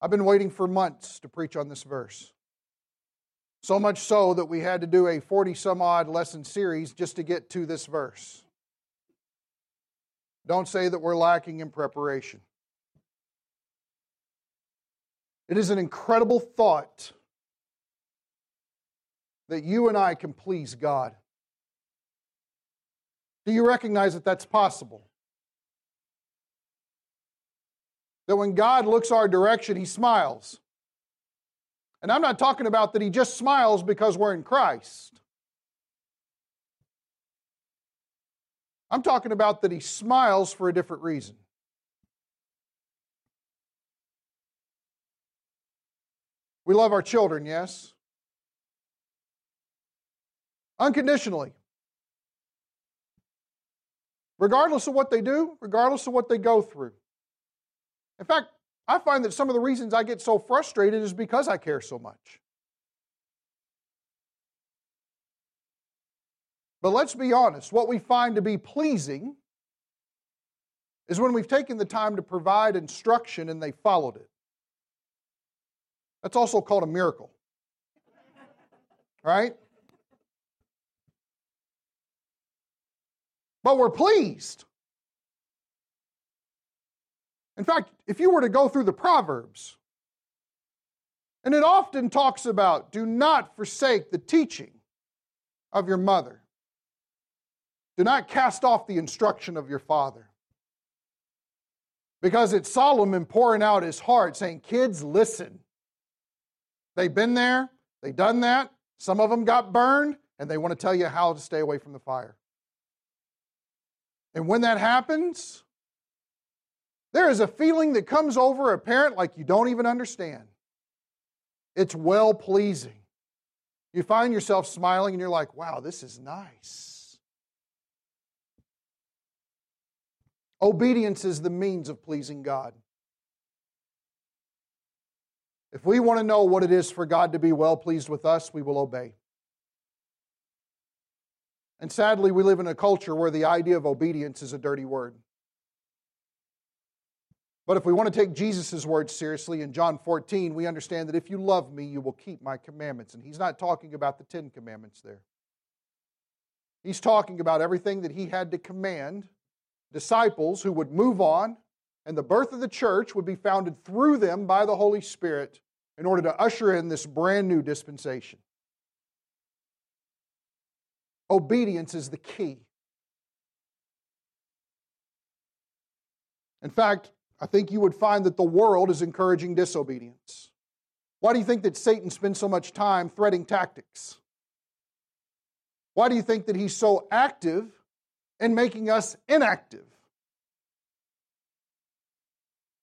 I've been waiting for months to preach on this verse. So much so that we had to do a 40 some odd lesson series just to get to this verse. Don't say that we're lacking in preparation. It is an incredible thought that you and I can please God. Do you recognize that that's possible? That when God looks our direction, He smiles. And I'm not talking about that He just smiles because we're in Christ. I'm talking about that He smiles for a different reason. We love our children, yes? Unconditionally. Regardless of what they do, regardless of what they go through. In fact, I find that some of the reasons I get so frustrated is because I care so much. But let's be honest, what we find to be pleasing is when we've taken the time to provide instruction and they followed it. That's also called a miracle. Right? But we're pleased. In fact, if you were to go through the Proverbs, and it often talks about do not forsake the teaching of your mother, do not cast off the instruction of your father. Because it's Solomon pouring out his heart saying, Kids, listen. They've been there, they've done that. Some of them got burned, and they want to tell you how to stay away from the fire. And when that happens, there is a feeling that comes over a parent like you don't even understand. It's well pleasing. You find yourself smiling and you're like, wow, this is nice. Obedience is the means of pleasing God. If we want to know what it is for God to be well pleased with us, we will obey. And sadly, we live in a culture where the idea of obedience is a dirty word. But if we want to take Jesus' words seriously in John 14, we understand that if you love me, you will keep my commandments. And he's not talking about the Ten Commandments there. He's talking about everything that he had to command disciples who would move on, and the birth of the church would be founded through them by the Holy Spirit in order to usher in this brand new dispensation. Obedience is the key. In fact, I think you would find that the world is encouraging disobedience. Why do you think that Satan spends so much time threading tactics? Why do you think that he's so active in making us inactive?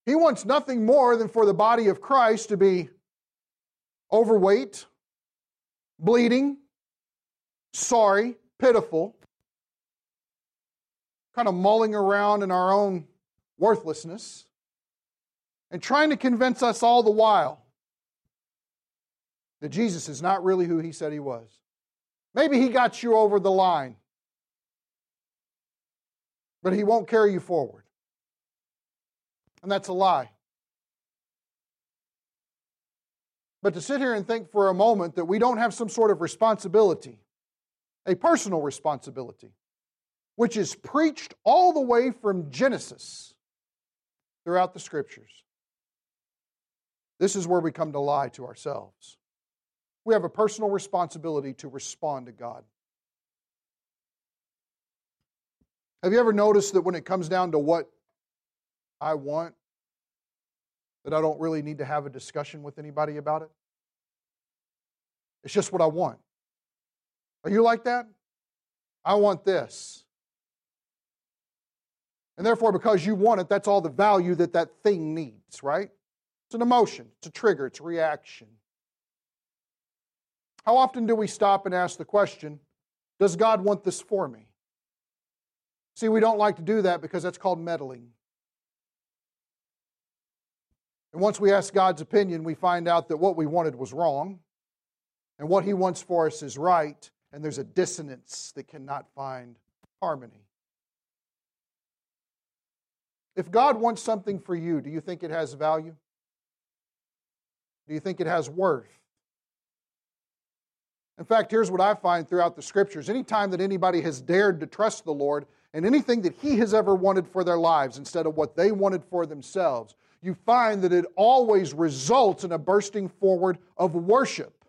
He wants nothing more than for the body of Christ to be overweight, bleeding, sorry, pitiful, kind of mulling around in our own worthlessness, and trying to convince us all the while that Jesus is not really who he said he was. Maybe he got you over the line, but he won't carry you forward. And that's a lie. But to sit here and think for a moment that we don't have some sort of responsibility, a personal responsibility, which is preached all the way from Genesis throughout the scriptures. This is where we come to lie to ourselves. We have a personal responsibility to respond to God. Have you ever noticed that when it comes down to what I want, that I don't really need to have a discussion with anybody about it? It's just what I want. Are you like that? I want this. And therefore, because you want it, that's all the value that that thing needs, right? It's an emotion, it's a trigger, it's a reaction. How often do we stop and ask the question, Does God want this for me? See, we don't like to do that because that's called meddling. And once we ask God's opinion, we find out that what we wanted was wrong, and what He wants for us is right, and there's a dissonance that cannot find harmony. If God wants something for you, do you think it has value? Do you think it has worth? In fact, here's what I find throughout the scriptures. Anytime that anybody has dared to trust the Lord and anything that He has ever wanted for their lives instead of what they wanted for themselves, you find that it always results in a bursting forward of worship.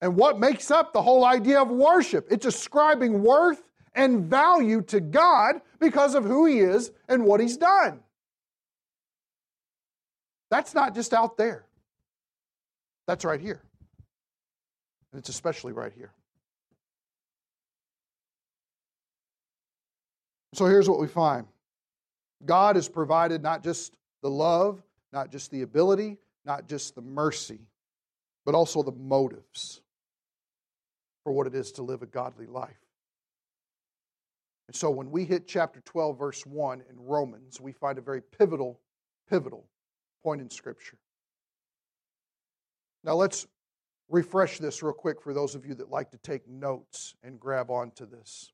And what makes up the whole idea of worship? It's ascribing worth and value to God because of who He is and what He's done. That's not just out there, that's right here. And it's especially right here. So here's what we find God has provided not just the love, not just the ability, not just the mercy, but also the motives for what it is to live a godly life. And so when we hit chapter 12, verse 1 in Romans, we find a very pivotal, pivotal point in Scripture. Now let's refresh this real quick for those of you that like to take notes and grab onto this.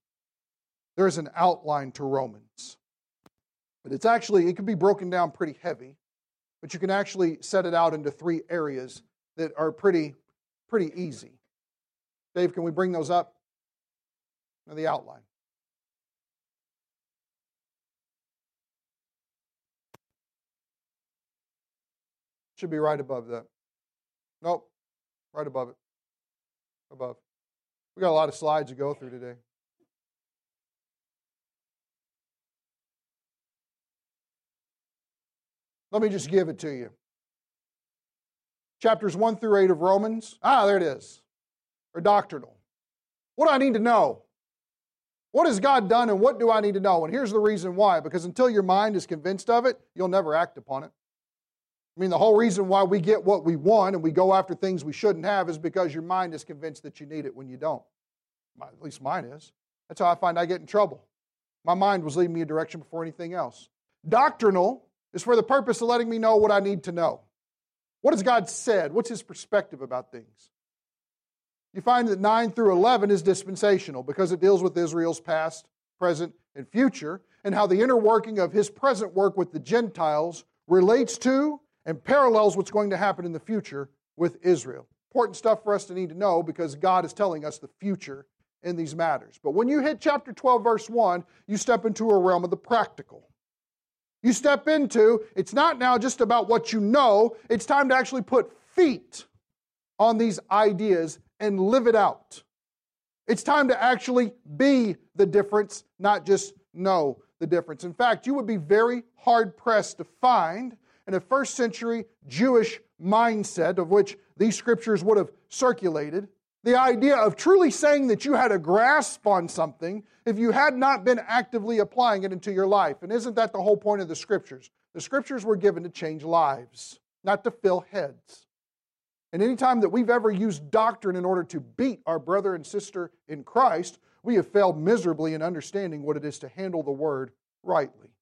There's an outline to Romans, but it's actually, it can be broken down pretty heavy, but you can actually set it out into three areas that are pretty, pretty easy. Dave, can we bring those up? The outline. Should be right above that. Nope, right above it. Above. We got a lot of slides to go through today. Let me just give it to you. Chapters 1 through 8 of Romans. Ah, there it is or doctrinal? What do I need to know? What has God done and what do I need to know? And here's the reason why because until your mind is convinced of it, you'll never act upon it. I mean, the whole reason why we get what we want and we go after things we shouldn't have is because your mind is convinced that you need it when you don't. At least mine is. That's how I find I get in trouble. My mind was leading me a direction before anything else. Doctrinal is for the purpose of letting me know what I need to know. What has God said? What's His perspective about things? you find that 9 through 11 is dispensational because it deals with Israel's past, present, and future, and how the inner working of his present work with the Gentiles relates to and parallels what's going to happen in the future with Israel. Important stuff for us to need to know because God is telling us the future in these matters. But when you hit chapter 12, verse 1, you step into a realm of the practical. You step into, it's not now just about what you know, it's time to actually put feet on these ideas and live it out. It's time to actually be the difference, not just know the difference. In fact, you would be very hard pressed to find in a first century Jewish mindset, of which these scriptures would have circulated, the idea of truly saying that you had a grasp on something if you had not been actively applying it into your life. And isn't that the whole point of the scriptures? The scriptures were given to change lives, not to fill heads. And anytime that we've ever used doctrine in order to beat our brother and sister in Christ, we have failed miserably in understanding what it is to handle the word rightly.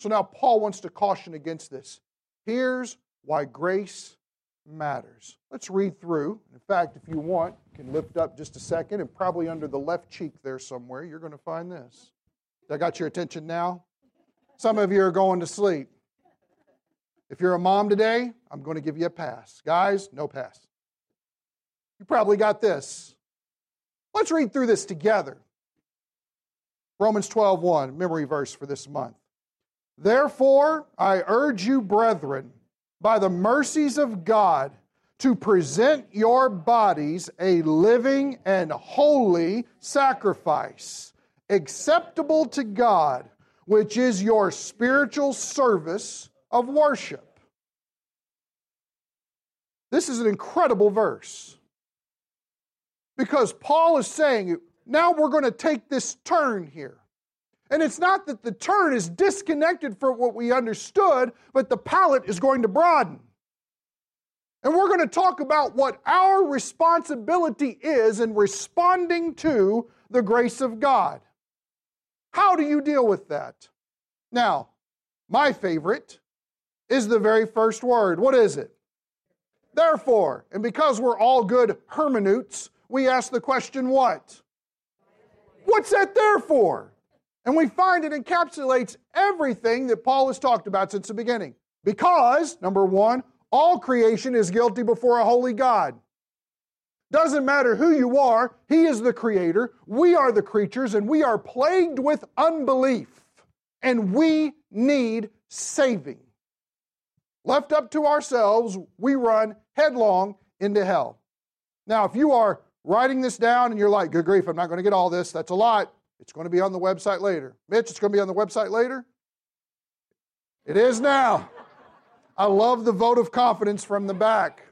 So now Paul wants to caution against this. Here's why grace matters. Let's read through. In fact, if you want, you can lift up just a second, and probably under the left cheek there somewhere, you're going to find this. I got your attention now? Some of you are going to sleep. If you're a mom today, I'm going to give you a pass. Guys, no pass. You probably got this. Let's read through this together. Romans 12:1, memory verse for this month. Therefore, I urge you, brethren, by the mercies of God, to present your bodies a living and holy sacrifice, acceptable to God, which is your spiritual service of worship. This is an incredible verse because Paul is saying, now we're going to take this turn here. And it's not that the turn is disconnected from what we understood, but the palette is going to broaden. And we're going to talk about what our responsibility is in responding to the grace of God. How do you deal with that? Now, my favorite is the very first word. What is it? Therefore. And because we're all good hermeneutes, we ask the question what? What's that there for? And we find it encapsulates everything that Paul has talked about since the beginning. Because, number one, all creation is guilty before a holy God. Doesn't matter who you are, He is the Creator. We are the creatures, and we are plagued with unbelief. And we need saving. Left up to ourselves, we run headlong into hell. Now, if you are writing this down and you're like, good grief, I'm not going to get all this, that's a lot. It's going to be on the website later. Mitch, it's going to be on the website later? It is now. I love the vote of confidence from the back.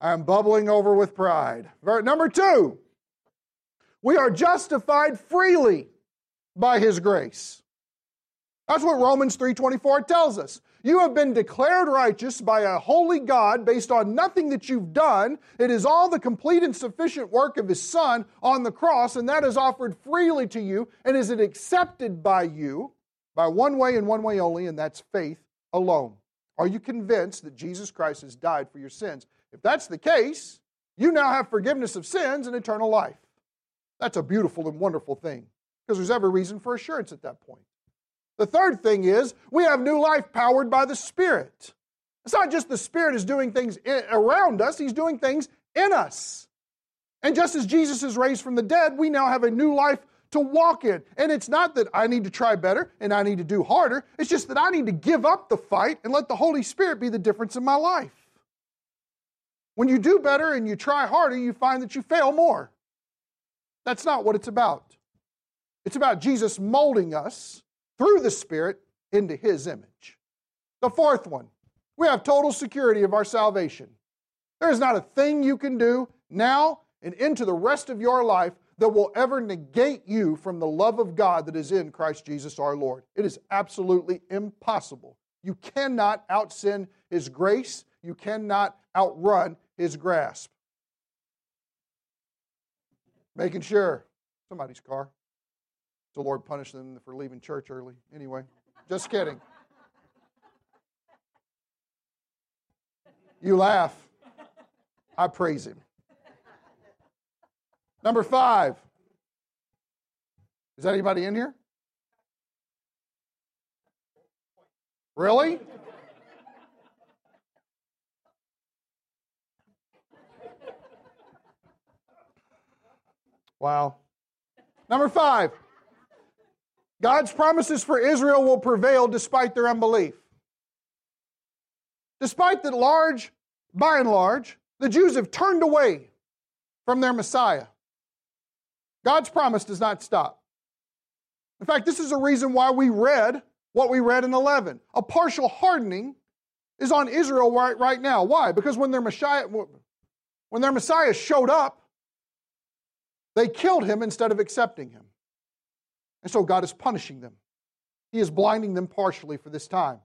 I'm bubbling over with pride. Number two, we are justified freely by his grace. That's what Romans 3:24 tells us. You have been declared righteous by a holy God based on nothing that you've done. It is all the complete and sufficient work of his son on the cross and that is offered freely to you and is it accepted by you by one way and one way only and that's faith alone. Are you convinced that Jesus Christ has died for your sins? If that's the case, you now have forgiveness of sins and eternal life. That's a beautiful and wonderful thing because there's every reason for assurance at that point. The third thing is we have new life powered by the Spirit. It's not just the Spirit is doing things around us, He's doing things in us. And just as Jesus is raised from the dead, we now have a new life to walk in. And it's not that I need to try better and I need to do harder, it's just that I need to give up the fight and let the Holy Spirit be the difference in my life. When you do better and you try harder, you find that you fail more. That's not what it's about. It's about Jesus molding us through the Spirit into His image. The fourth one, we have total security of our salvation. There is not a thing you can do now and into the rest of your life that will ever negate you from the love of God that is in Christ Jesus our Lord. It is absolutely impossible. You cannot outsin His grace, you cannot outrun His grasp. Making sure somebody's car the Lord punish them for leaving church early. Anyway, just kidding. You laugh. I praise Him. Number five. Is that anybody in here? Really? Wow. Number five. God's promises for Israel will prevail despite their unbelief. Despite that large, by and large, the Jews have turned away from their Messiah. God's promise does not stop. In fact, this is a reason why we read what we read in 11. A partial hardening is on Israel right, right now. Why? Because when their Messiah when their Messiah showed up, they killed him instead of accepting him. And so God is punishing them. He is blinding them partially for this time.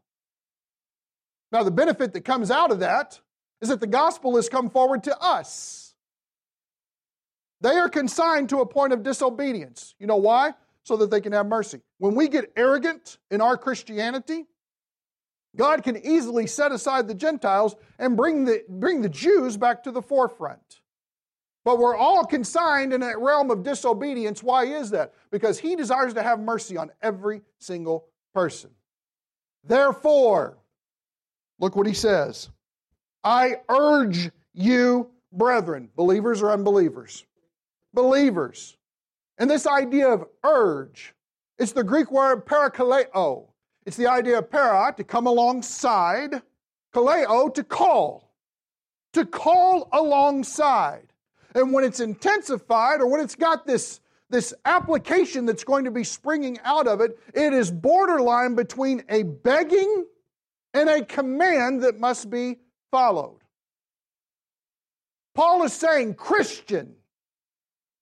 Now, the benefit that comes out of that is that the gospel has come forward to us. They are consigned to a point of disobedience. You know why? So that they can have mercy. When we get arrogant in our Christianity, God can easily set aside the Gentiles and bring the, bring the Jews back to the forefront. But we're all consigned in a realm of disobedience. Why is that? Because He desires to have mercy on every single person. Therefore, look what He says I urge you, brethren, believers or unbelievers, believers. And this idea of urge, it's the Greek word parakaleo. It's the idea of para, to come alongside, kaleo, to call, to call alongside. And when it's intensified or when it's got this, this application that's going to be springing out of it, it is borderline between a begging and a command that must be followed. Paul is saying, Christian,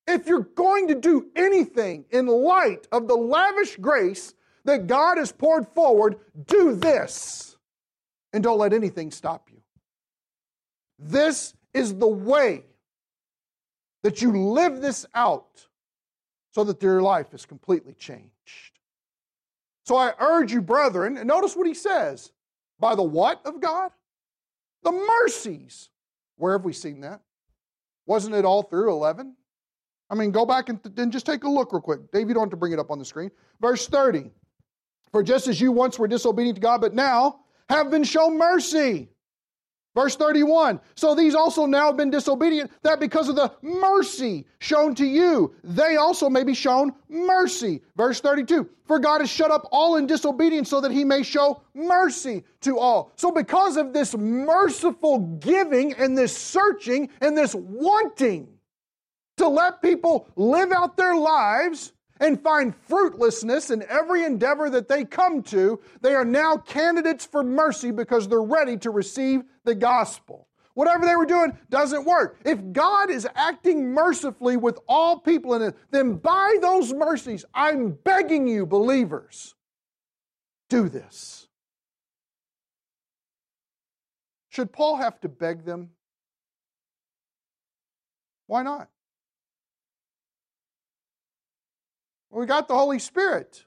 if you're going to do anything in light of the lavish grace that God has poured forward, do this. And don't let anything stop you. This is the way that you live this out so that your life is completely changed. So I urge you, brethren, and notice what he says by the what of God? The mercies. Where have we seen that? Wasn't it all through 11? I mean, go back and, and just take a look real quick. Dave, you don't have to bring it up on the screen. Verse 30. For just as you once were disobedient to God, but now have been shown mercy. Verse 31 So these also now have been disobedient, that because of the mercy shown to you, they also may be shown mercy. Verse 32 For God has shut up all in disobedience so that he may show mercy to all. So, because of this merciful giving and this searching and this wanting to let people live out their lives, and find fruitlessness in every endeavor that they come to, they are now candidates for mercy because they're ready to receive the gospel. Whatever they were doing doesn't work. If God is acting mercifully with all people in it, then by those mercies, I'm begging you, believers, do this. Should Paul have to beg them? Why not? We got the Holy Spirit.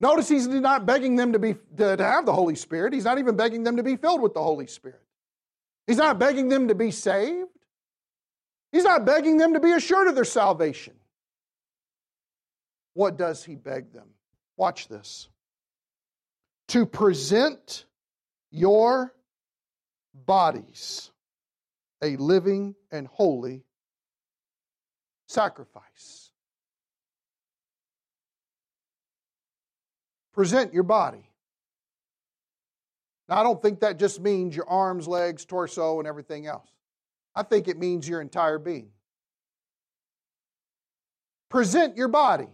Notice he's not begging them to, be, to, to have the Holy Spirit. He's not even begging them to be filled with the Holy Spirit. He's not begging them to be saved. He's not begging them to be assured of their salvation. What does he beg them? Watch this. To present your bodies a living and holy sacrifice. Present your body. Now, I don't think that just means your arms, legs, torso, and everything else. I think it means your entire being. Present your body.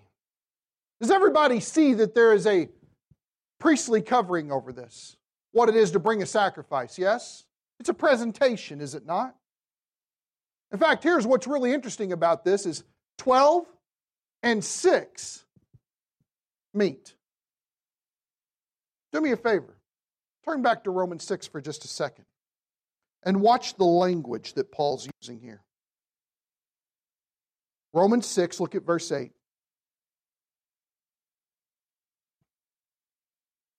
Does everybody see that there is a priestly covering over this? What it is to bring a sacrifice, yes? It's a presentation, is it not? In fact, here's what's really interesting about this is 12 and 6 meet. Do me a favor. Turn back to Romans 6 for just a second and watch the language that Paul's using here. Romans 6, look at verse 8.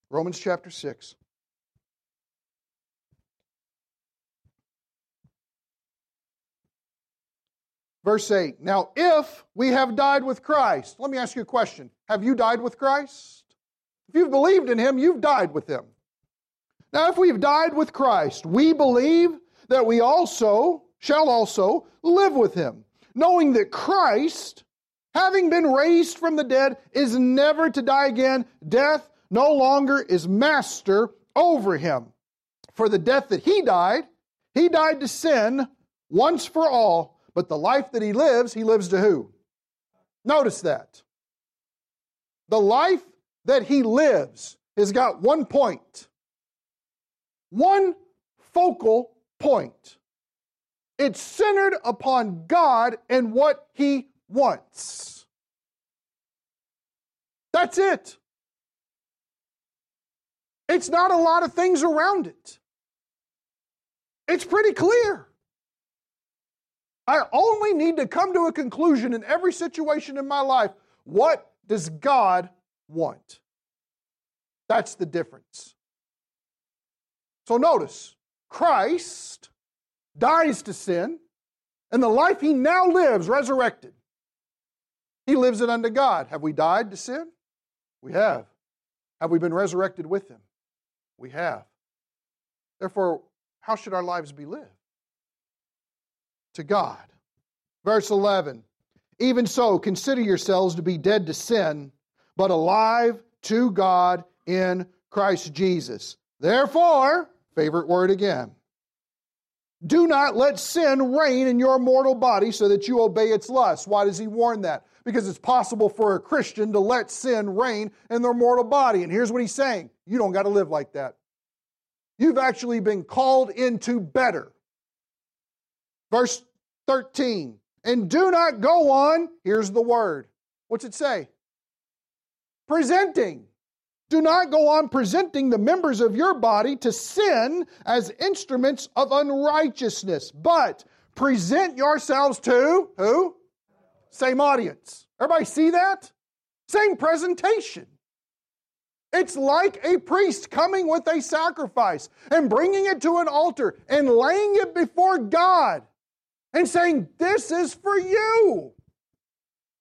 Romans chapter 6. Verse 8. Now, if we have died with Christ, let me ask you a question. Have you died with Christ? If you've believed in him, you've died with him. Now, if we've died with Christ, we believe that we also shall also live with him, knowing that Christ, having been raised from the dead, is never to die again. Death no longer is master over him. For the death that he died, he died to sin once for all, but the life that he lives, he lives to who? Notice that. The life that he lives has got one point, one focal point. It's centered upon God and what he wants. That's it. It's not a lot of things around it. It's pretty clear. I only need to come to a conclusion in every situation in my life. What does God want. That's the difference. So notice, Christ dies to sin, and the life he now lives, resurrected, he lives it unto God. Have we died to sin? We have. Have we been resurrected with him? We have. Therefore, how should our lives be lived? To God. Verse 11 Even so, consider yourselves to be dead to sin but alive to God in Christ Jesus. Therefore, favorite word again, do not let sin reign in your mortal body so that you obey its lusts. Why does he warn that? Because it's possible for a Christian to let sin reign in their mortal body. And here's what he's saying you don't got to live like that. You've actually been called into better. Verse 13, and do not go on, here's the word. What's it say? Presenting. Do not go on presenting the members of your body to sin as instruments of unrighteousness, but present yourselves to who? Same audience. Everybody see that? Same presentation. It's like a priest coming with a sacrifice and bringing it to an altar and laying it before God and saying, This is for you.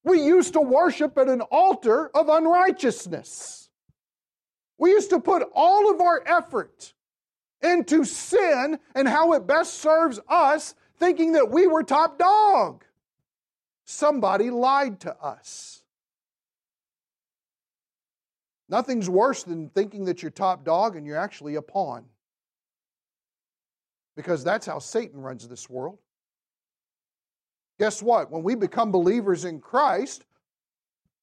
We used to worship at an altar of unrighteousness. We used to put all of our effort into sin and how it best serves us, thinking that we were top dog. Somebody lied to us. Nothing's worse than thinking that you're top dog and you're actually a pawn. Because that's how Satan runs this world. Guess what? When we become believers in Christ,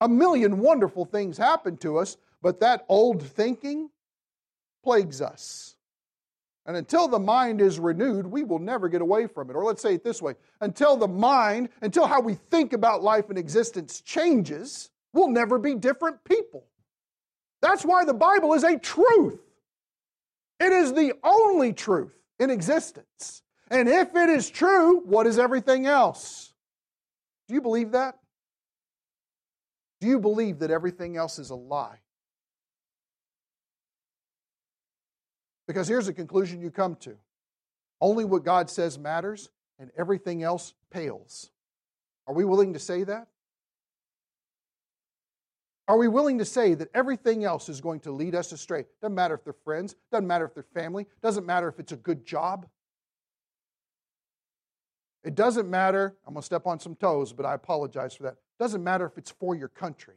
a million wonderful things happen to us, but that old thinking plagues us. And until the mind is renewed, we will never get away from it. Or let's say it this way until the mind, until how we think about life and existence changes, we'll never be different people. That's why the Bible is a truth. It is the only truth in existence. And if it is true, what is everything else? Do you believe that? Do you believe that everything else is a lie? Because here's the conclusion you come to only what God says matters, and everything else pales. Are we willing to say that? Are we willing to say that everything else is going to lead us astray? Doesn't matter if they're friends, doesn't matter if they're family, doesn't matter if it's a good job. It doesn't matter, I'm going to step on some toes, but I apologize for that. It Doesn't matter if it's for your country.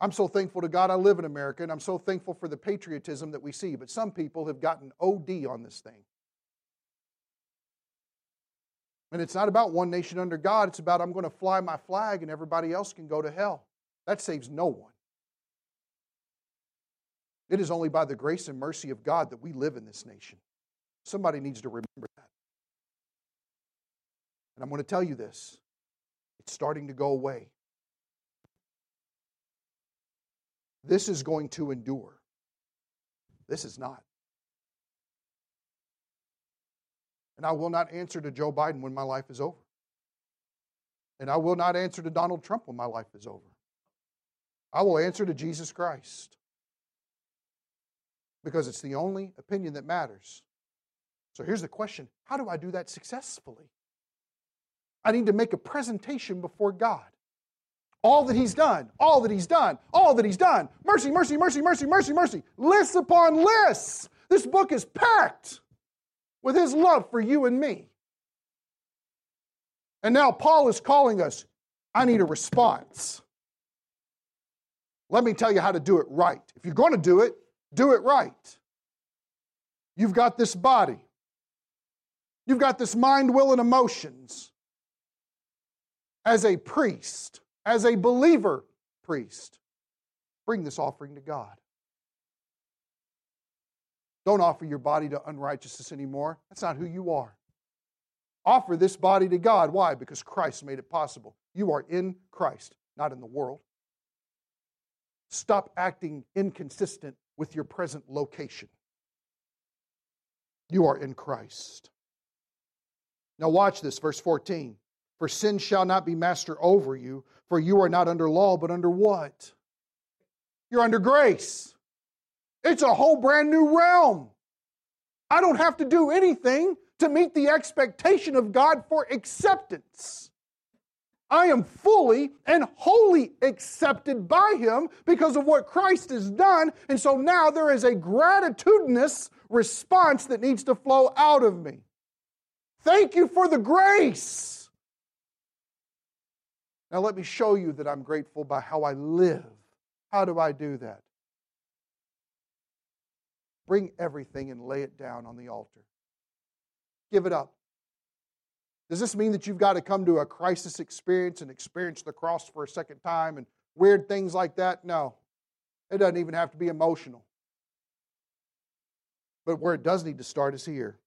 I'm so thankful to God I live in America, and I'm so thankful for the patriotism that we see. But some people have gotten OD on this thing. And it's not about one nation under God, it's about I'm going to fly my flag and everybody else can go to hell. That saves no one. It is only by the grace and mercy of God that we live in this nation. Somebody needs to remember that. And I'm going to tell you this it's starting to go away. This is going to endure. This is not. And I will not answer to Joe Biden when my life is over. And I will not answer to Donald Trump when my life is over. I will answer to Jesus Christ. Because it's the only opinion that matters. So here's the question How do I do that successfully? I need to make a presentation before God. All that He's done, all that He's done, all that He's done. Mercy, mercy, mercy, mercy, mercy, mercy. Lists upon lists. This book is packed with his love for you and me. And now Paul is calling us, I need a response. Let me tell you how to do it right. If you're going to do it, do it right. You've got this body, you've got this mind, will, and emotions. As a priest, as a believer priest, bring this offering to God. Don't offer your body to unrighteousness anymore. That's not who you are. Offer this body to God. Why? Because Christ made it possible. You are in Christ, not in the world. Stop acting inconsistent with your present location. You are in Christ. Now, watch this, verse 14. For sin shall not be master over you, for you are not under law, but under what? You're under grace. It's a whole brand new realm. I don't have to do anything to meet the expectation of God for acceptance. I am fully and wholly accepted by Him because of what Christ has done. And so now there is a gratitudinous response that needs to flow out of me. Thank you for the grace. Now, let me show you that I'm grateful by how I live. How do I do that? Bring everything and lay it down on the altar. Give it up. Does this mean that you've got to come to a crisis experience and experience the cross for a second time and weird things like that? No. It doesn't even have to be emotional. But where it does need to start is here.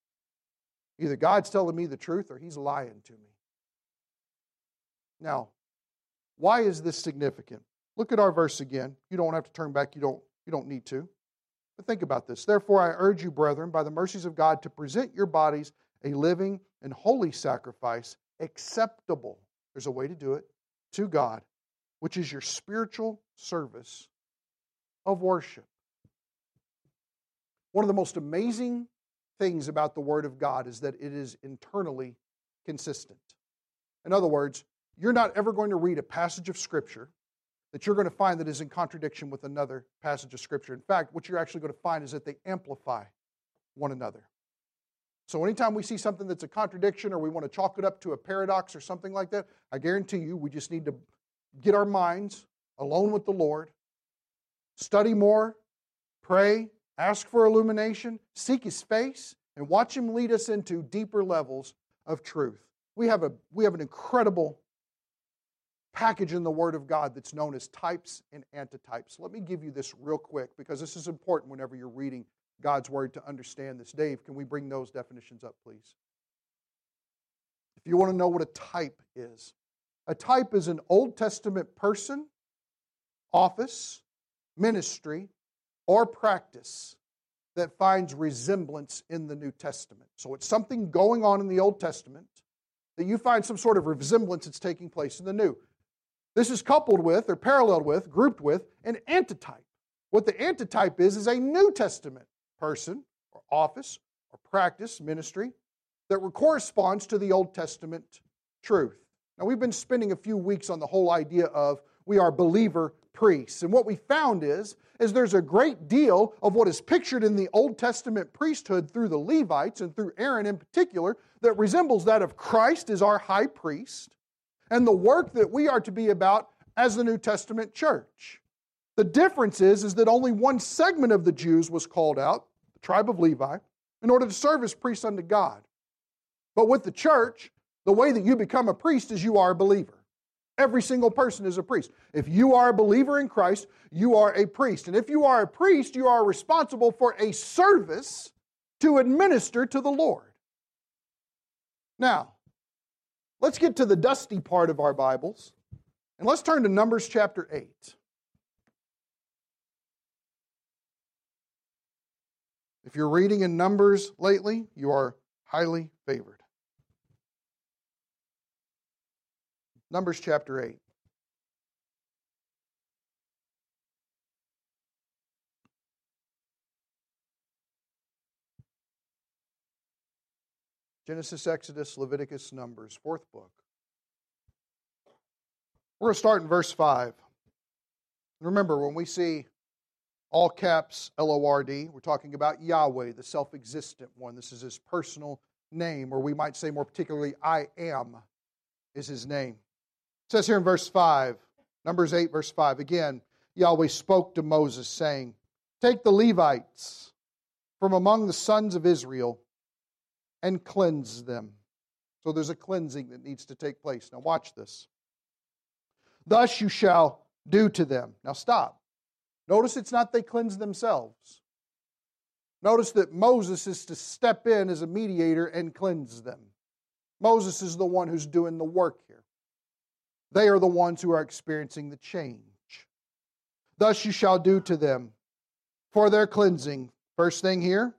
Either God's telling me the truth or He's lying to me. Now, why is this significant? Look at our verse again. You don't have to turn back, you don't, you don't need to. But think about this. Therefore, I urge you, brethren, by the mercies of God, to present your bodies a living and holy sacrifice, acceptable. There's a way to do it to God, which is your spiritual service of worship. One of the most amazing things about the Word of God is that it is internally consistent. In other words, you're not ever going to read a passage of Scripture that you're going to find that is in contradiction with another passage of Scripture. In fact, what you're actually going to find is that they amplify one another. So, anytime we see something that's a contradiction or we want to chalk it up to a paradox or something like that, I guarantee you we just need to get our minds alone with the Lord, study more, pray, ask for illumination, seek His face, and watch Him lead us into deeper levels of truth. We have, a, we have an incredible package in the Word of God that's known as types and antitypes. Let me give you this real quick because this is important whenever you're reading God's Word to understand this. Dave, can we bring those definitions up, please? If you want to know what a type is, a type is an Old Testament person, office, ministry, or practice that finds resemblance in the New Testament. So it's something going on in the Old Testament that you find some sort of resemblance that's taking place in the New. This is coupled with, or paralleled with, grouped with, an antitype. What the antitype is, is a New Testament person, or office, or practice, ministry, that corresponds to the Old Testament truth. Now, we've been spending a few weeks on the whole idea of we are believer priests. And what we found is, is there's a great deal of what is pictured in the Old Testament priesthood through the Levites and through Aaron in particular that resembles that of Christ as our high priest and the work that we are to be about as the New Testament church. The difference is, is that only one segment of the Jews was called out, the tribe of Levi, in order to serve as priests unto God. But with the church, the way that you become a priest is you are a believer. Every single person is a priest. If you are a believer in Christ, you are a priest. And if you are a priest, you are responsible for a service to administer to the Lord. Now, let's get to the dusty part of our Bibles, and let's turn to Numbers chapter 8. If you're reading in Numbers lately, you are highly favored. Numbers chapter 8. Genesis, Exodus, Leviticus, Numbers, fourth book. We're going to start in verse 5. Remember, when we see all caps L O R D. We're talking about Yahweh, the self existent one. This is his personal name, or we might say more particularly, I am is his name. Says here in verse 5, Numbers 8, verse 5, again, Yahweh spoke to Moses, saying, Take the Levites from among the sons of Israel and cleanse them. So there's a cleansing that needs to take place. Now, watch this. Thus you shall do to them. Now, stop. Notice it's not they cleanse themselves. Notice that Moses is to step in as a mediator and cleanse them. Moses is the one who's doing the work here. They are the ones who are experiencing the change. Thus you shall do to them for their cleansing. First thing here,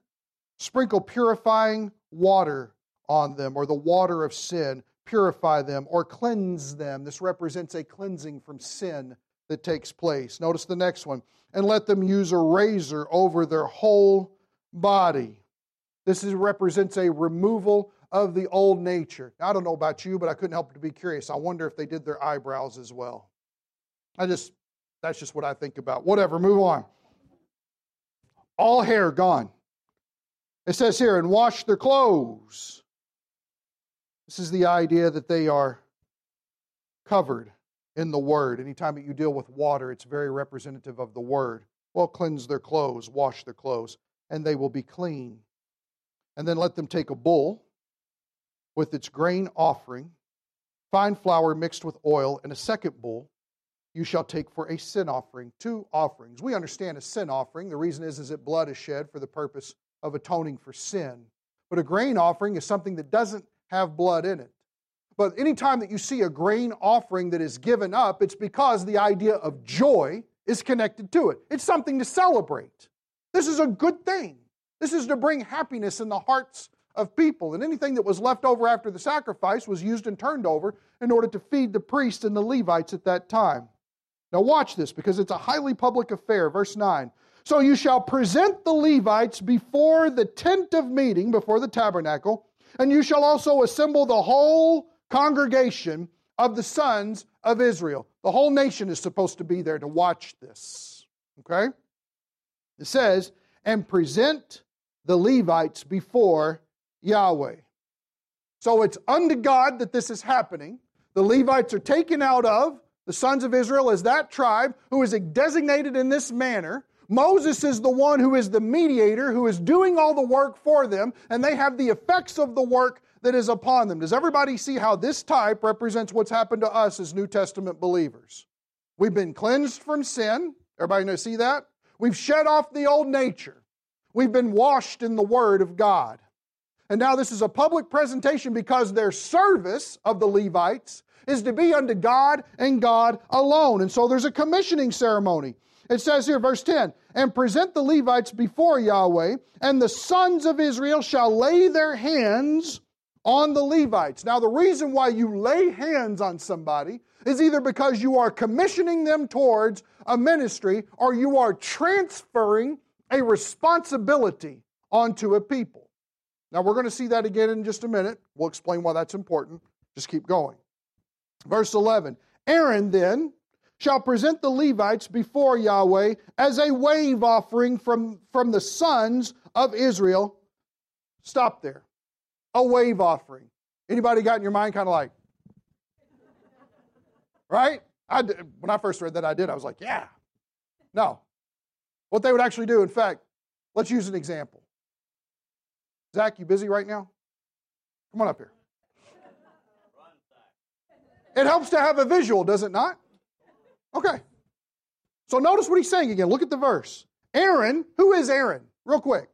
sprinkle purifying water on them, or the water of sin. Purify them or cleanse them. This represents a cleansing from sin that takes place. Notice the next one. And let them use a razor over their whole body. This is, represents a removal of the old nature. Now, I don't know about you, but I couldn't help but be curious. I wonder if they did their eyebrows as well. I just, that's just what I think about. Whatever, move on. All hair gone. It says here, and wash their clothes. This is the idea that they are covered in the Word. Anytime that you deal with water, it's very representative of the Word. Well, cleanse their clothes, wash their clothes, and they will be clean. And then let them take a bull with its grain offering, fine flour mixed with oil, and a second bull you shall take for a sin offering. Two offerings. We understand a sin offering. The reason is, is that blood is shed for the purpose of atoning for sin. But a grain offering is something that doesn't have blood in it. But anytime that you see a grain offering that is given up, it's because the idea of joy is connected to it. It's something to celebrate. This is a good thing. This is to bring happiness in the hearts of people. And anything that was left over after the sacrifice was used and turned over in order to feed the priests and the Levites at that time. Now, watch this because it's a highly public affair. Verse 9. So you shall present the Levites before the tent of meeting, before the tabernacle, and you shall also assemble the whole congregation of the sons of Israel. The whole nation is supposed to be there to watch this. Okay? It says, and present the Levites before Yahweh. So it's unto God that this is happening. The Levites are taken out of the sons of Israel as that tribe who is designated in this manner. Moses is the one who is the mediator, who is doing all the work for them, and they have the effects of the work that is upon them. Does everybody see how this type represents what's happened to us as New Testament believers? We've been cleansed from sin. Everybody know see that? We've shed off the old nature. We've been washed in the Word of God. And now this is a public presentation because their service of the Levites is to be unto God and God alone. And so there's a commissioning ceremony. It says here, verse 10 and present the Levites before Yahweh, and the sons of Israel shall lay their hands on the Levites. Now, the reason why you lay hands on somebody is either because you are commissioning them towards a ministry or you are transferring a responsibility onto a people. Now, we're going to see that again in just a minute. We'll explain why that's important. Just keep going. Verse 11 Aaron then shall present the Levites before Yahweh as a wave offering from, from the sons of Israel. Stop there. A wave offering. Anybody got in your mind kind of like, right? I did, when I first read that, I did. I was like, yeah. No. What they would actually do, in fact, let's use an example. Zach, you busy right now? Come on up here. It helps to have a visual, does it not? Okay. So notice what he's saying again. Look at the verse. Aaron, who is Aaron? Real quick.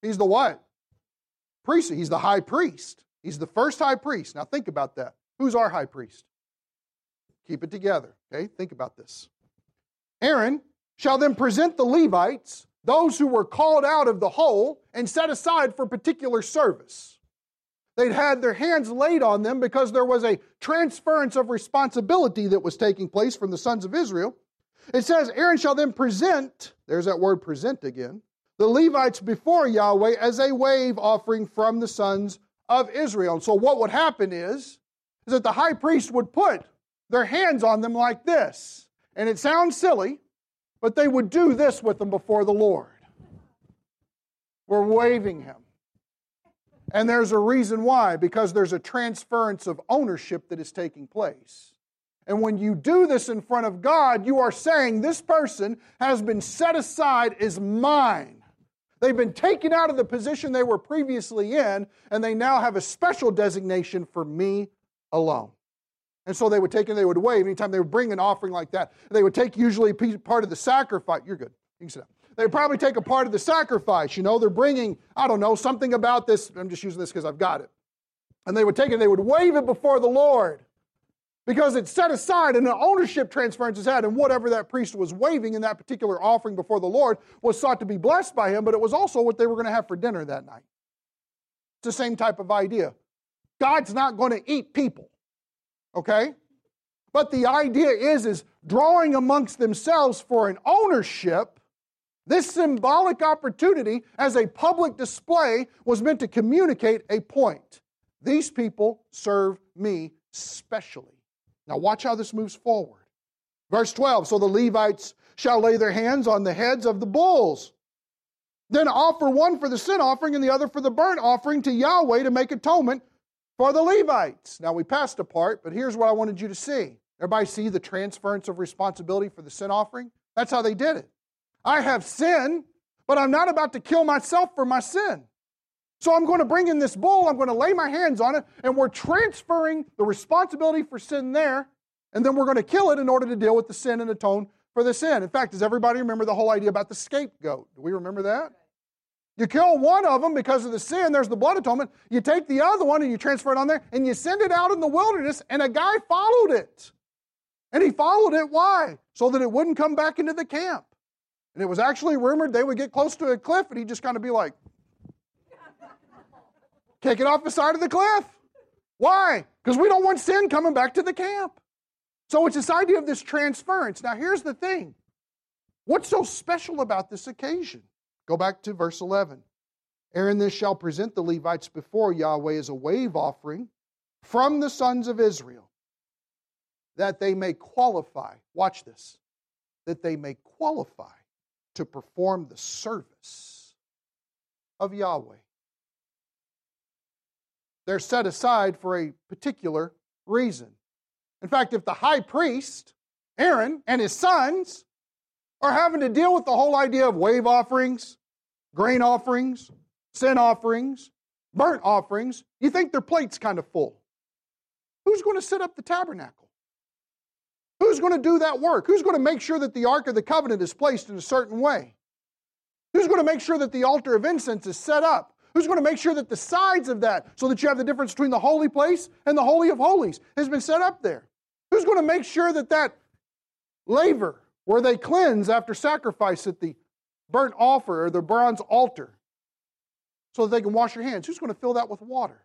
He's the what? Priest. He's the high priest. He's the first high priest. Now think about that. Who's our high priest? Keep it together. Okay? Think about this. Aaron shall then present the Levites, those who were called out of the whole and set aside for particular service. They'd had their hands laid on them because there was a transference of responsibility that was taking place from the sons of Israel. It says, Aaron shall then present, there's that word present again, the Levites before Yahweh as a wave offering from the sons of Israel. And so what would happen is, is that the high priest would put their hands on them like this. And it sounds silly, but they would do this with them before the Lord. We're waving him. And there's a reason why, because there's a transference of ownership that is taking place. And when you do this in front of God, you are saying, This person has been set aside as mine. They've been taken out of the position they were previously in, and they now have a special designation for me alone. And so they would take and they would wave anytime they would bring an offering like that. They would take usually part of the sacrifice. You're good. You can sit down. They would probably take a part of the sacrifice. You know, they're bringing, I don't know, something about this. I'm just using this because I've got it. And they would take it, and they would wave it before the Lord because it's set aside and an ownership transference is had. And whatever that priest was waving in that particular offering before the Lord was sought to be blessed by him, but it was also what they were going to have for dinner that night. It's the same type of idea. God's not going to eat people, okay? But the idea is, is drawing amongst themselves for an ownership this symbolic opportunity as a public display was meant to communicate a point. These people serve me specially. Now, watch how this moves forward. Verse 12 So the Levites shall lay their hands on the heads of the bulls, then offer one for the sin offering and the other for the burnt offering to Yahweh to make atonement for the Levites. Now, we passed a part, but here's what I wanted you to see. Everybody see the transference of responsibility for the sin offering? That's how they did it. I have sin, but I'm not about to kill myself for my sin. So I'm going to bring in this bull, I'm going to lay my hands on it, and we're transferring the responsibility for sin there, and then we're going to kill it in order to deal with the sin and atone for the sin. In fact, does everybody remember the whole idea about the scapegoat? Do we remember that? You kill one of them because of the sin, there's the blood atonement. You take the other one and you transfer it on there, and you send it out in the wilderness, and a guy followed it. And he followed it, why? So that it wouldn't come back into the camp. And it was actually rumored they would get close to a cliff and he'd just kind of be like, kick it off the side of the cliff. Why? Because we don't want sin coming back to the camp. So it's this idea of this transference. Now, here's the thing what's so special about this occasion? Go back to verse 11. Aaron this shall present the Levites before Yahweh as a wave offering from the sons of Israel. that they may qualify, watch this, that they may qualify to perform the service of Yahweh. They're set aside for a particular reason. In fact, if the high priest, Aaron, and his sons are having to deal with the whole idea of wave offerings, grain offerings, sin offerings, burnt offerings, you think their plate's kind of full. Who's going to set up the tabernacle? Who's going to do that work? Who's going to make sure that the Ark of the Covenant is placed in a certain way? Who's going to make sure that the altar of incense is set up? Who's going to make sure that the sides of that, so that you have the difference between the holy place and the Holy of Holies, has been set up there? Who's going to make sure that that laver where they cleanse after sacrifice at the burnt offer or the bronze altar so that they can wash your hands? Who's going to fill that with water?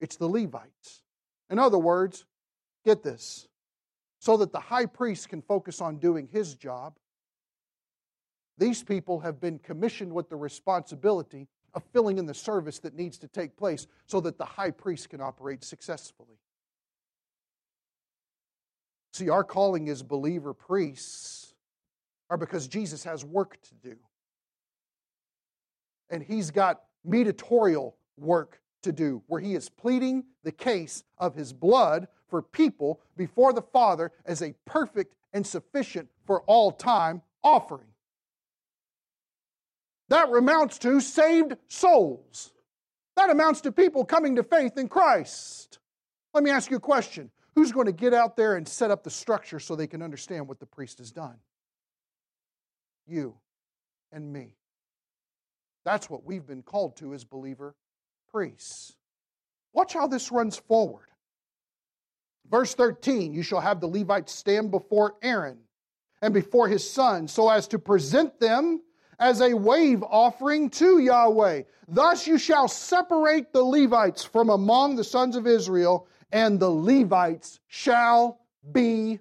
It's the Levites. In other words, get this so that the high priest can focus on doing his job. These people have been commissioned with the responsibility of filling in the service that needs to take place so that the high priest can operate successfully. See, our calling as believer priests are because Jesus has work to do. And he's got mediatorial work to do, where he is pleading the case of his blood for people before the Father as a perfect and sufficient for all time offering. That amounts to saved souls. That amounts to people coming to faith in Christ. Let me ask you a question Who's going to get out there and set up the structure so they can understand what the priest has done? You and me. That's what we've been called to as believer priests. Watch how this runs forward. Verse 13 You shall have the Levites stand before Aaron and before his sons so as to present them as a wave offering to Yahweh. Thus you shall separate the Levites from among the sons of Israel, and the Levites shall be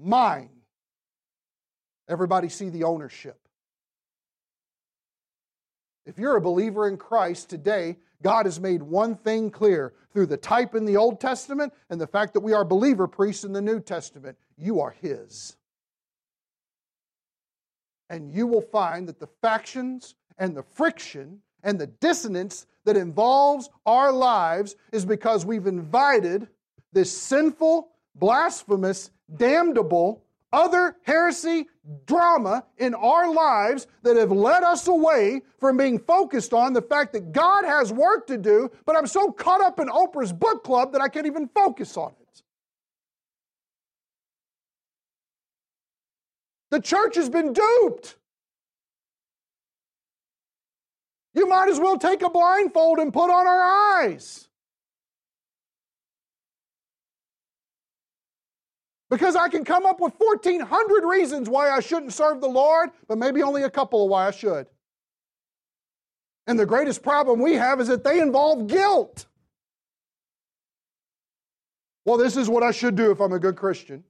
mine. Everybody see the ownership. If you're a believer in Christ today, God has made one thing clear through the type in the Old Testament and the fact that we are believer priests in the New Testament. You are His. And you will find that the factions and the friction and the dissonance that involves our lives is because we've invited this sinful, blasphemous, damnable other heresy drama in our lives that have led us away from being focused on the fact that God has work to do, but I'm so caught up in Oprah's book club that I can't even focus on it. The church has been duped. You might as well take a blindfold and put on our eyes. Because I can come up with 1,400 reasons why I shouldn't serve the Lord, but maybe only a couple of why I should. And the greatest problem we have is that they involve guilt. Well, this is what I should do if I'm a good Christian.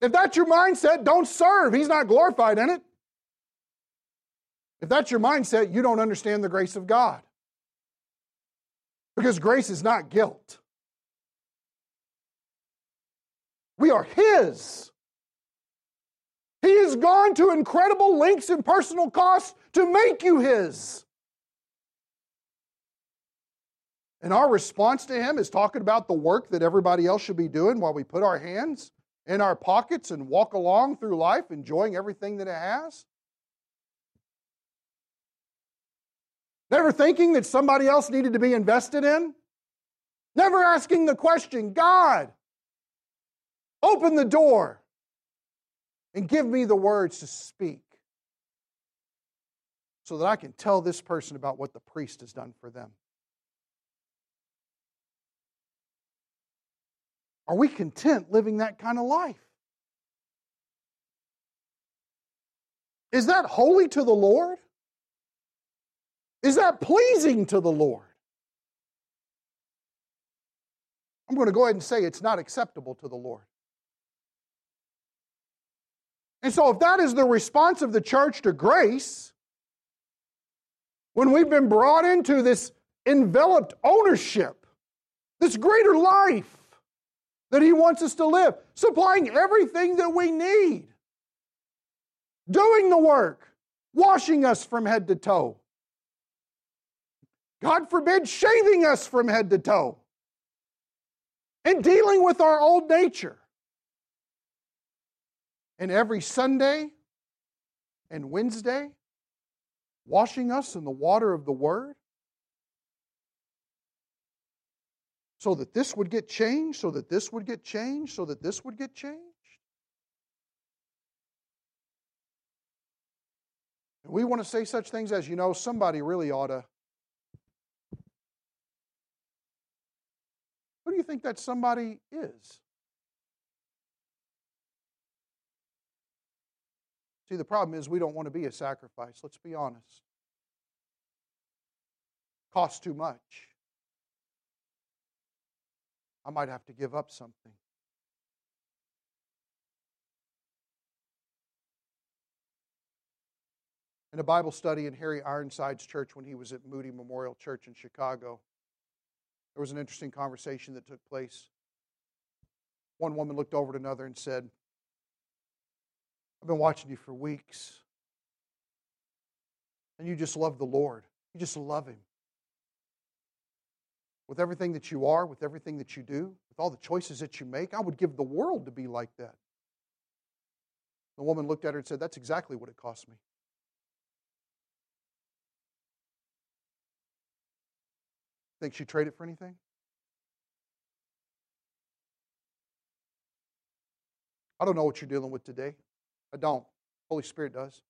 If that's your mindset, don't serve. He's not glorified in it. If that's your mindset, you don't understand the grace of God. Because grace is not guilt. We are His. He has gone to incredible lengths and personal costs to make you His. And our response to Him is talking about the work that everybody else should be doing while we put our hands in our pockets and walk along through life enjoying everything that it has. Never thinking that somebody else needed to be invested in. Never asking the question, God, Open the door and give me the words to speak so that I can tell this person about what the priest has done for them. Are we content living that kind of life? Is that holy to the Lord? Is that pleasing to the Lord? I'm going to go ahead and say it's not acceptable to the Lord. And so, if that is the response of the church to grace, when we've been brought into this enveloped ownership, this greater life, that He wants us to live, supplying everything that we need, doing the work, washing us from head to toe. God forbid, shaving us from head to toe, and dealing with our old nature. And every Sunday and Wednesday, washing us in the water of the Word so that this would get changed, so that this would get changed, so that this would get changed? And we want to say such things as, you know, somebody really ought to. Who do you think that somebody is? See, the problem is we don't want to be a sacrifice. Let's be honest. Costs too much. I might have to give up something. In a Bible study in Harry Ironside's church when he was at Moody Memorial Church in Chicago, there was an interesting conversation that took place. One woman looked over at another and said, I've been watching you for weeks. And you just love the Lord. You just love Him with everything that you are, with everything that you do, with all the choices that you make. I would give the world to be like that. The woman looked at her and said, That's exactly what it cost me. Think she'd trade it for anything? I don't know what you're dealing with today. I don't. Holy Spirit does.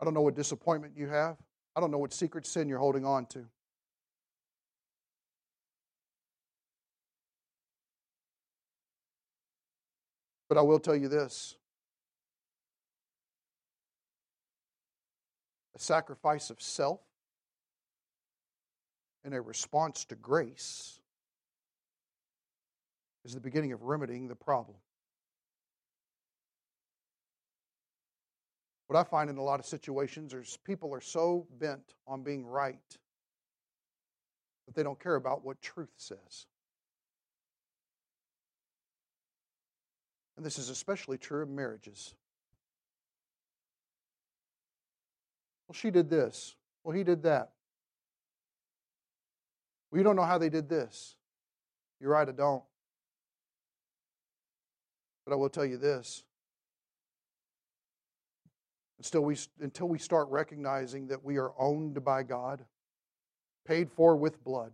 I don't know what disappointment you have. I don't know what secret sin you're holding on to. But I will tell you this a sacrifice of self and a response to grace is the beginning of remedying the problem. What I find in a lot of situations is people are so bent on being right that they don't care about what truth says. And this is especially true in marriages. Well, she did this. Well, he did that. Well, you don't know how they did this. You're right, I don't. But I will tell you this until we, until we start recognizing that we are owned by God, paid for with blood,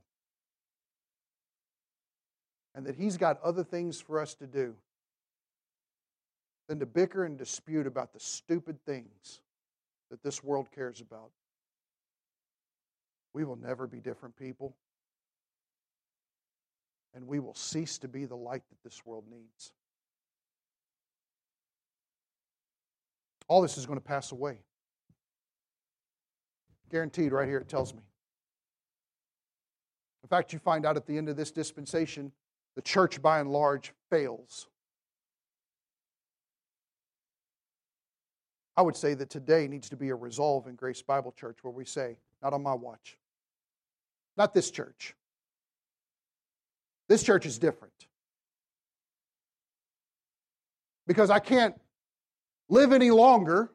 and that He's got other things for us to do than to bicker and dispute about the stupid things that this world cares about. We will never be different people. And we will cease to be the light that this world needs. All this is going to pass away. Guaranteed, right here, it tells me. In fact, you find out at the end of this dispensation, the church by and large fails. I would say that today needs to be a resolve in Grace Bible Church where we say, not on my watch. Not this church. This church is different. Because I can't live any longer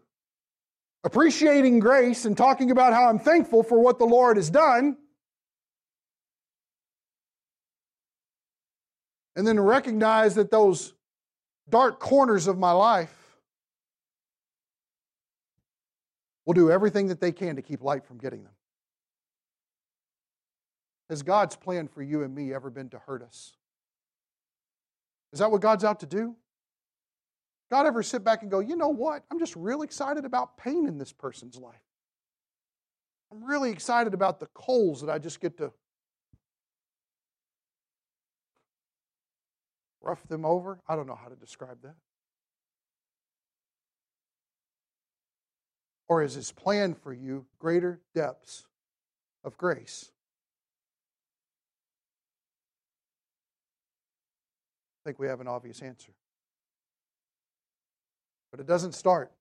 appreciating grace and talking about how I'm thankful for what the Lord has done. And then recognize that those dark corners of my life will do everything that they can to keep light from getting them. Has God's plan for you and me ever been to hurt us? Is that what God's out to do? God ever sit back and go, you know what? I'm just real excited about pain in this person's life. I'm really excited about the coals that I just get to rough them over. I don't know how to describe that. Or is his plan for you greater depths of grace? I think we have an obvious answer. But it doesn't start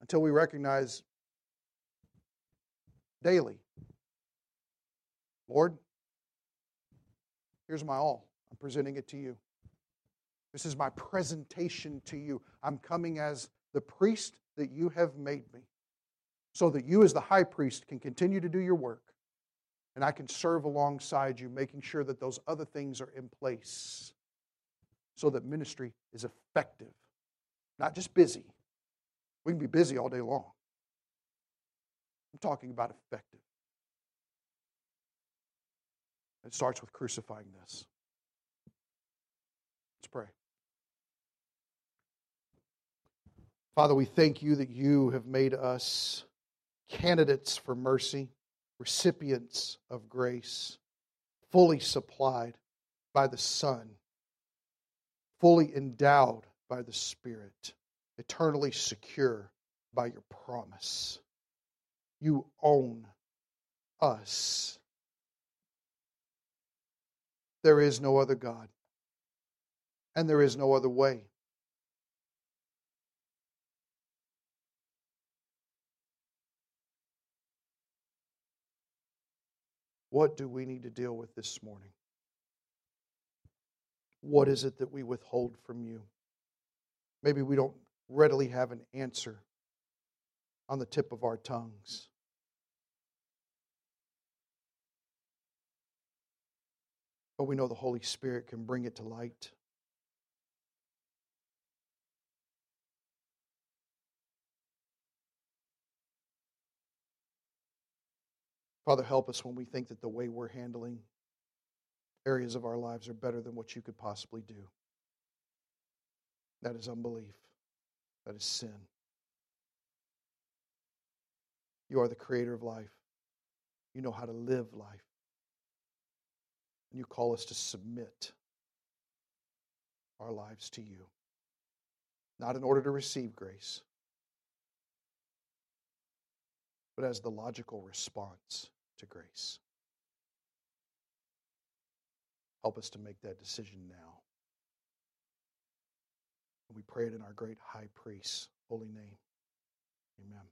until we recognize daily Lord, Here's my all. I'm presenting it to you. This is my presentation to you. I'm coming as the priest that you have made me, so that you, as the high priest, can continue to do your work. And I can serve alongside you, making sure that those other things are in place so that ministry is effective, not just busy. We can be busy all day long. I'm talking about effective. It starts with crucifying this. Let's pray. Father, we thank you that you have made us candidates for mercy, recipients of grace, fully supplied by the Son, fully endowed by the Spirit, eternally secure by your promise. You own us. There is no other God, and there is no other way. What do we need to deal with this morning? What is it that we withhold from you? Maybe we don't readily have an answer on the tip of our tongues. But we know the Holy Spirit can bring it to light. Father, help us when we think that the way we're handling areas of our lives are better than what you could possibly do. That is unbelief. That is sin. You are the creator of life. You know how to live life. And you call us to submit our lives to you, not in order to receive grace, but as the logical response to grace. Help us to make that decision now. And we pray it in our great high priest's holy name. Amen.